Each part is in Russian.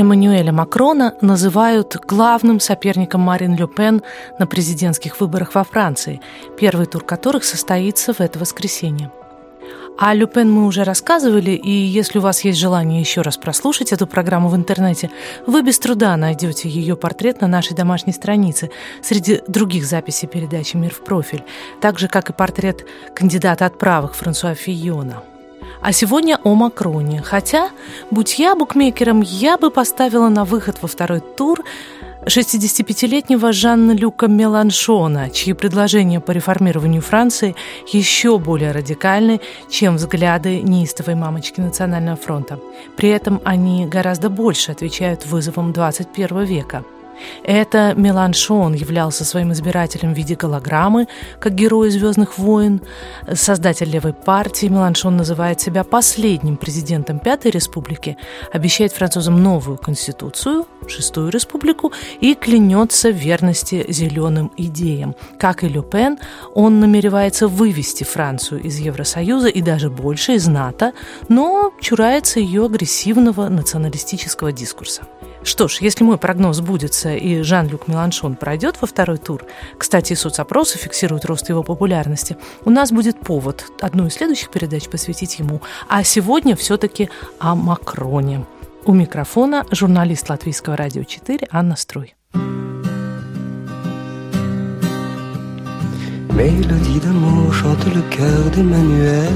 Эммануэля Макрона называют главным соперником Марин Ле Пен на президентских выборах во Франции, первый тур которых состоится в это воскресенье. О Люпен мы уже рассказывали, и если у вас есть желание еще раз прослушать эту программу в интернете, вы без труда найдете ее портрет на нашей домашней странице среди других записей передачи «Мир в профиль», так же, как и портрет кандидата от правых Франсуа Фийона – а сегодня о Макроне. Хотя, будь я букмекером, я бы поставила на выход во второй тур 65-летнего Жанна Люка Меланшона, чьи предложения по реформированию Франции еще более радикальны, чем взгляды неистовой мамочки Национального фронта. При этом они гораздо больше отвечают вызовам 21 века – это Меланшон являлся своим избирателем в виде голограммы, как герой «Звездных войн». Создатель левой партии Меланшон называет себя последним президентом Пятой Республики, обещает французам новую конституцию, Шестую Республику, и клянется в верности зеленым идеям. Как и Ле Пен, он намеревается вывести Францию из Евросоюза и даже больше из НАТО, но чурается ее агрессивного националистического дискурса. Что ж, если мой прогноз сбудется и Жан-Люк Меланшон пройдет во второй тур, кстати, соцопросы фиксируют рост его популярности, у нас будет повод одну из следующих передач посвятить ему. А сегодня все-таки о Макроне. У микрофона журналист Латвийского радио 4 Анна Струй. Mélodie d'amour chante le cœur d'Emmanuel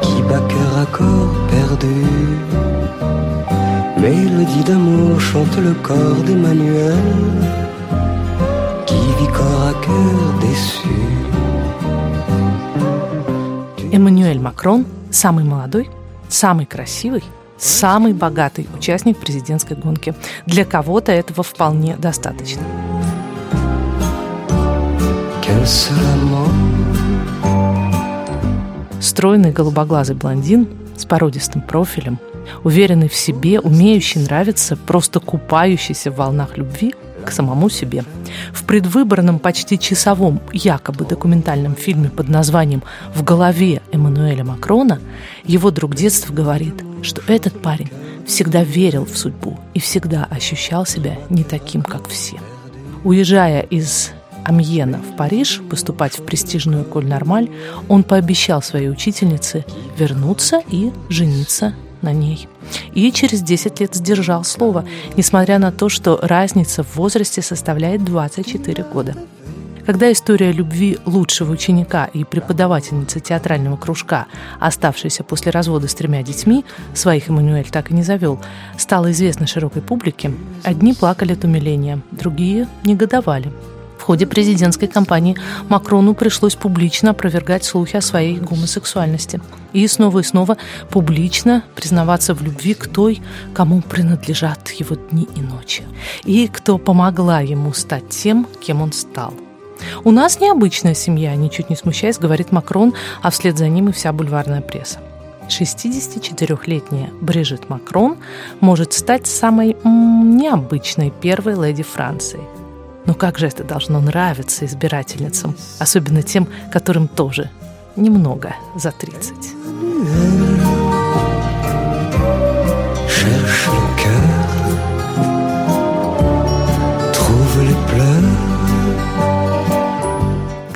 qui bat cœur à corps perdu. Mélodie d'amour chante le corps d'Emmanuel qui vit corps à cœur déçu. Эммануэль Макрон самый молодой, самый красивый, самый богатый участник президентской гонки. Для кого-то этого вполне достаточно. Стройный голубоглазый блондин с породистым профилем – уверенный в себе, умеющий нравиться, просто купающийся в волнах любви к самому себе. В предвыборном почти часовом якобы документальном фильме под названием «В голове Эммануэля Макрона» его друг детства говорит, что этот парень всегда верил в судьбу и всегда ощущал себя не таким, как все. Уезжая из Амьена в Париж поступать в престижную Коль Нормаль, он пообещал своей учительнице вернуться и жениться на ней. И через 10 лет сдержал слово, несмотря на то, что разница в возрасте составляет 24 года. Когда история любви лучшего ученика и преподавательницы театрального кружка, оставшейся после развода с тремя детьми, своих Эммануэль так и не завел, стала известна широкой публике, одни плакали от умиления, другие негодовали – ходе президентской кампании Макрону пришлось публично опровергать слухи о своей гомосексуальности. И снова и снова публично признаваться в любви к той, кому принадлежат его дни и ночи. И кто помогла ему стать тем, кем он стал. «У нас необычная семья», ничуть не смущаясь, говорит Макрон, а вслед за ним и вся бульварная пресса. 64-летняя Брижит Макрон может стать самой м- необычной первой леди Франции – но как же это должно нравиться избирательницам, особенно тем, которым тоже немного за 30.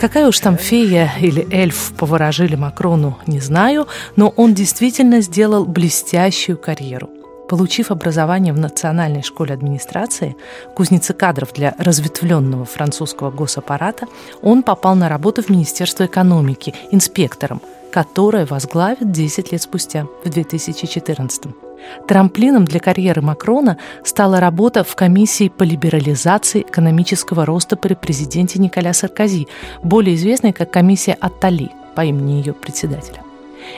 Какая уж там фея или эльф поворожили Макрону, не знаю, но он действительно сделал блестящую карьеру – Получив образование в Национальной школе администрации, кузнице кадров для разветвленного французского госаппарата, он попал на работу в Министерство экономики инспектором, которое возглавит 10 лет спустя, в 2014 Трамплином для карьеры Макрона стала работа в комиссии по либерализации экономического роста при президенте Николя Саркози, более известной как комиссия Аттали по имени ее председателя.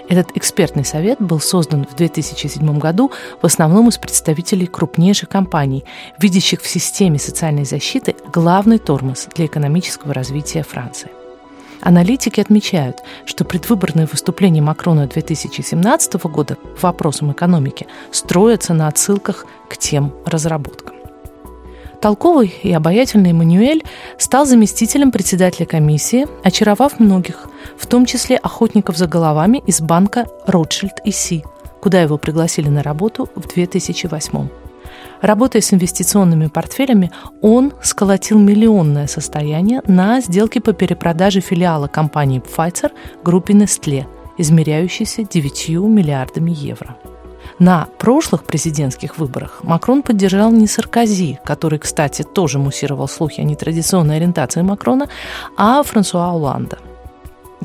Этот экспертный совет был создан в 2007 году в основном из представителей крупнейших компаний, видящих в системе социальной защиты главный тормоз для экономического развития Франции. Аналитики отмечают, что предвыборные выступления Макрона 2017 года по вопросам экономики строятся на отсылках к тем разработкам. Толковый и обаятельный Эммануэль стал заместителем председателя комиссии, очаровав многих, в том числе охотников за головами из банка «Ротшильд и Си», куда его пригласили на работу в 2008 Работая с инвестиционными портфелями, он сколотил миллионное состояние на сделке по перепродаже филиала компании Pfizer группе Nestle, измеряющейся 9 миллиардами евро. На прошлых президентских выборах Макрон поддержал не Саркози, который, кстати, тоже муссировал слухи о нетрадиционной ориентации Макрона, а Франсуа Оланда –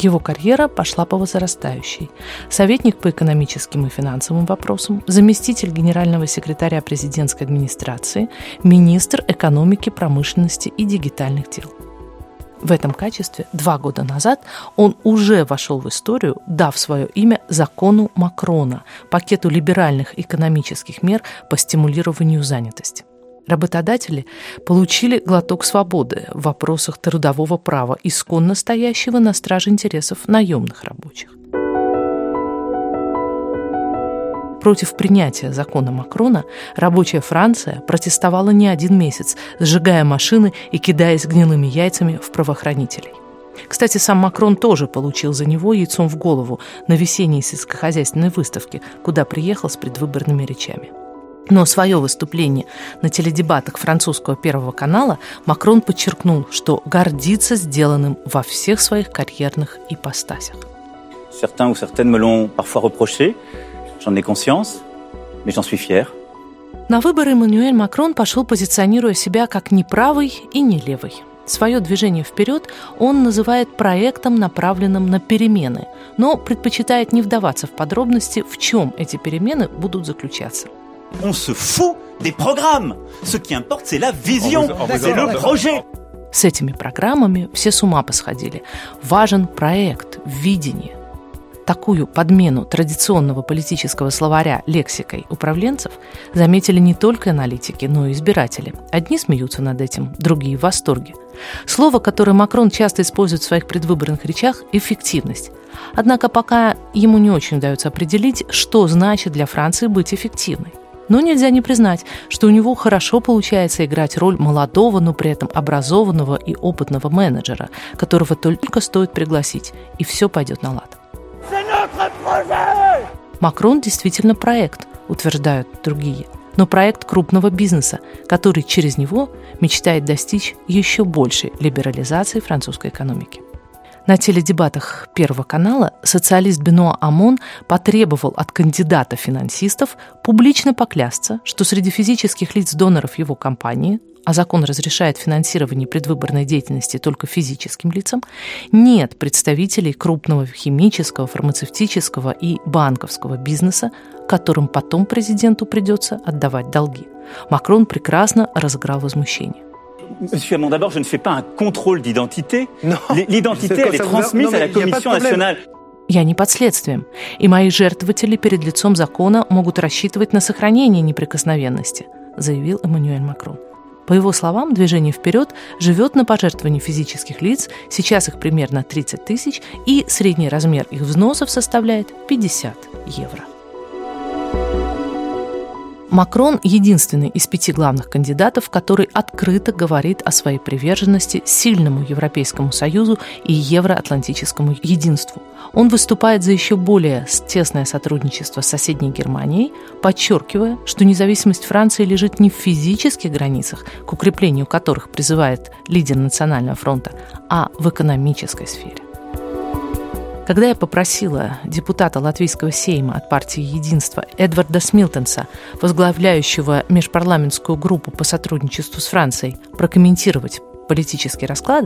его карьера пошла по возрастающей. Советник по экономическим и финансовым вопросам, заместитель генерального секретаря президентской администрации, министр экономики, промышленности и дигитальных дел. В этом качестве два года назад он уже вошел в историю, дав свое имя закону Макрона, пакету либеральных экономических мер по стимулированию занятости. Работодатели получили глоток свободы в вопросах трудового права, исконно стоящего на страже интересов наемных рабочих. Против принятия закона Макрона рабочая Франция протестовала не один месяц, сжигая машины и кидаясь гнилыми яйцами в правоохранителей. Кстати, сам Макрон тоже получил за него яйцом в голову на весенней сельскохозяйственной выставке, куда приехал с предвыборными речами. Но свое выступление на теледебатах французского Первого канала Макрон подчеркнул, что гордится сделанным во всех своих карьерных ипостасях. Certains ou certaines me l'ont parfois reproché, j'en ai conscience, mais j'en suis fier. На выборы Эммануэль Макрон пошел, позиционируя себя как не правый и не левый. Свое движение вперед он называет проектом, направленным на перемены, но предпочитает не вдаваться в подробности, в чем эти перемены будут заключаться. On se fout des programmes. Ce qui importe, c'est la vision, c'est le projet. С этими программами все с ума посходили. Важен проект, видение. Такую подмену традиционного политического словаря лексикой управленцев заметили не только аналитики, но и избиратели. Одни смеются над этим, другие в восторге. Слово, которое Макрон часто использует в своих предвыборных речах – эффективность. Однако пока ему не очень удается определить, что значит для Франции быть эффективной. Но нельзя не признать, что у него хорошо получается играть роль молодого, но при этом образованного и опытного менеджера, которого только стоит пригласить, и все пойдет на лад. Макрон действительно проект, утверждают другие, но проект крупного бизнеса, который через него мечтает достичь еще большей либерализации французской экономики. На теледебатах Первого канала социалист Бенуа Амон потребовал от кандидата-финансистов публично поклясться, что среди физических лиц-доноров его компании, а закон разрешает финансирование предвыборной деятельности только физическим лицам, нет представителей крупного химического, фармацевтического и банковского бизнеса, которым потом президенту придется отдавать долги. Макрон прекрасно разыграл возмущение. Monsieur Hamon, d'abord, je ne fais pas un contrôle d'identité. L'identité, elle est transmise à la Commission nationale. Я не под следствием, и мои жертвователи перед лицом закона могут рассчитывать на сохранение неприкосновенности, заявил Эммануэль Макрон. По его словам, движение «Вперед» живет на пожертвовании физических лиц, сейчас их примерно 30 тысяч, и средний размер их взносов составляет 50 евро. Макрон – единственный из пяти главных кандидатов, который открыто говорит о своей приверженности сильному Европейскому Союзу и евроатлантическому единству. Он выступает за еще более тесное сотрудничество с соседней Германией, подчеркивая, что независимость Франции лежит не в физических границах, к укреплению которых призывает лидер Национального фронта, а в экономической сфере. Когда я попросила депутата Латвийского сейма от партии «Единство» Эдварда Смилтенса, возглавляющего межпарламентскую группу по сотрудничеству с Францией, прокомментировать политический расклад,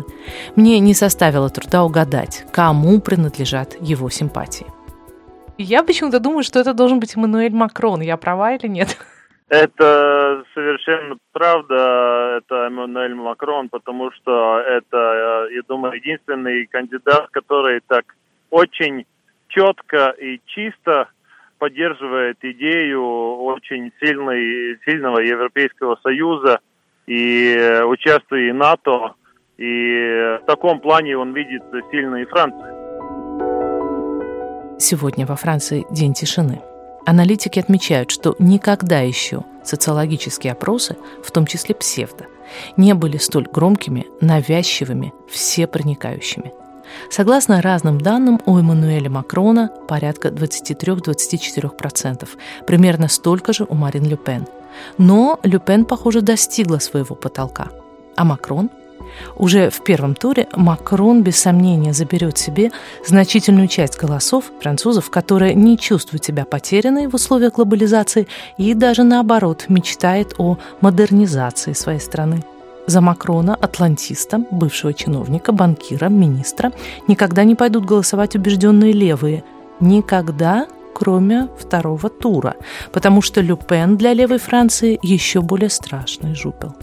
мне не составило труда угадать, кому принадлежат его симпатии. Я почему-то думаю, что это должен быть Эммануэль Макрон. Я права или нет? Это совершенно правда, это Эммануэль Макрон, потому что это, я думаю, единственный кандидат, который так очень четко и чисто поддерживает идею очень сильной, сильного Европейского Союза и э, участия НАТО. И в таком плане он видит сильную Францию. Сегодня во Франции день тишины. Аналитики отмечают, что никогда еще социологические опросы, в том числе псевдо, не были столь громкими, навязчивыми, всепроникающими. Согласно разным данным, у Эммануэля Макрона порядка 23-24%, примерно столько же у Марин Люпен. Но Люпен, похоже, достигла своего потолка. А Макрон – уже в первом туре Макрон без сомнения заберет себе значительную часть голосов французов, которые не чувствуют себя потерянной в условиях глобализации и даже наоборот мечтает о модернизации своей страны. За Макрона, атлантиста, бывшего чиновника, банкира, министра, никогда не пойдут голосовать убежденные левые. Никогда, кроме второго тура, потому что Люпен для левой Франции еще более страшный жупел.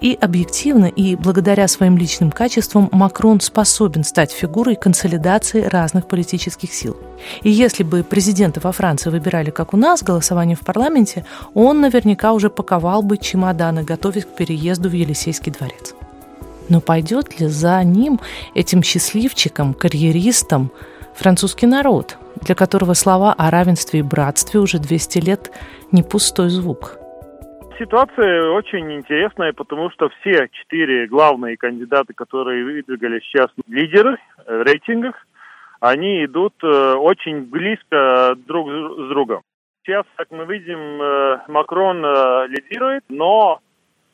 И объективно, и благодаря своим личным качествам Макрон способен стать фигурой консолидации разных политических сил. И если бы президента во Франции выбирали, как у нас, голосование в парламенте, он наверняка уже паковал бы чемоданы, готовясь к переезду в Елисейский дворец. Но пойдет ли за ним, этим счастливчиком, карьеристом, французский народ, для которого слова о равенстве и братстве уже 200 лет не пустой звук – Ситуация очень интересная, потому что все четыре главные кандидаты, которые выдвигали сейчас лидеры в рейтингах, они идут э, очень близко друг с другом. Сейчас, как мы видим, э, Макрон э, лидирует, но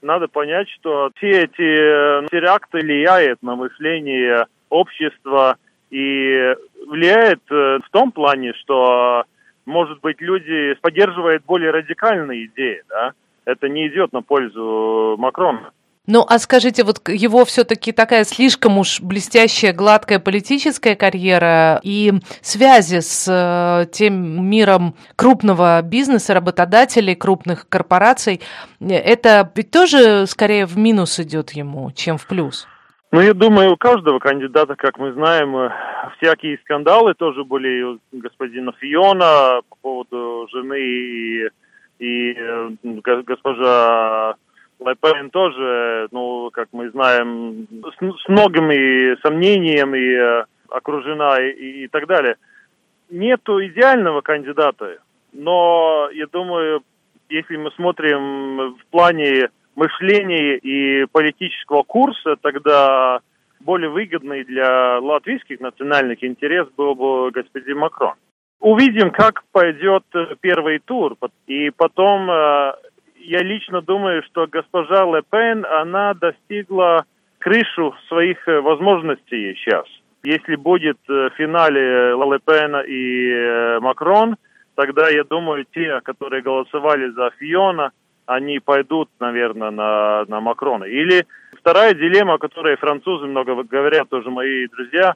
надо понять, что все эти теракты влияют на мышление общества и влияет в том плане, что, может быть, люди поддерживают более радикальные идеи, да, это не идет на пользу Макрона. Ну, а скажите, вот его все-таки такая слишком уж блестящая, гладкая политическая карьера и связи с э, тем миром крупного бизнеса, работодателей, крупных корпораций, это ведь тоже скорее в минус идет ему, чем в плюс? Ну, я думаю, у каждого кандидата, как мы знаем, э, всякие скандалы тоже были у господина Фиона по поводу жены и и э, госпожа Лайпен тоже, ну, как мы знаем, с, с многими сомнениями э, окружена и, и так далее. Нету идеального кандидата, но я думаю, если мы смотрим в плане мышления и политического курса, тогда более выгодный для латвийских национальных интересов был бы господин Макрон. Увидим, как пойдет э, первый тур. И потом, э, я лично думаю, что госпожа Ле Пен, она достигла крышу своих э, возможностей сейчас. Если будет в финале Ле Пена и Макрон, тогда, я думаю, те, которые голосовали за Фиона, они пойдут, наверное, на, на Макрона. Или вторая дилемма, о которой французы много говорят, тоже мои друзья,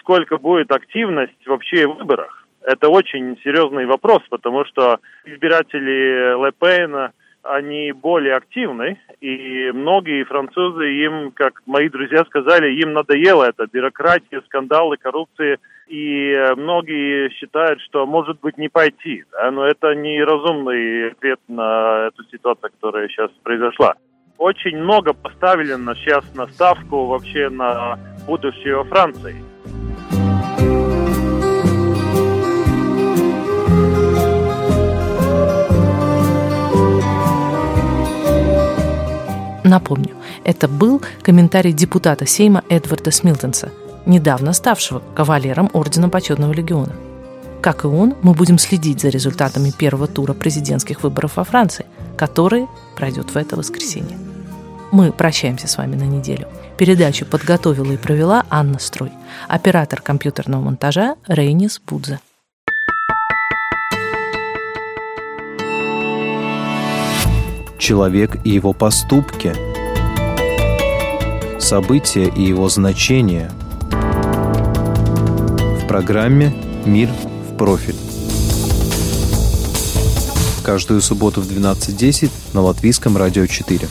сколько будет активность вообще в выборах это очень серьезный вопрос, потому что избиратели Ле Пейна, они более активны, и многие французы, им, как мои друзья сказали, им надоело это, бюрократия, скандалы, коррупция, и многие считают, что может быть не пойти, да? но это неразумный ответ на эту ситуацию, которая сейчас произошла. Очень много поставлено сейчас на ставку вообще на будущее Франции. Напомню, это был комментарий депутата Сейма Эдварда Смилтонса, недавно ставшего кавалером Ордена Почетного Легиона. Как и он, мы будем следить за результатами первого тура президентских выборов во Франции, который пройдет в это воскресенье. Мы прощаемся с вами на неделю. Передачу подготовила и провела Анна Строй, оператор компьютерного монтажа Рейнис Будзе. Человек и его поступки, события и его значения в программе «Мир в профиль». Каждую субботу в 12.10 на Латвийском радио 4.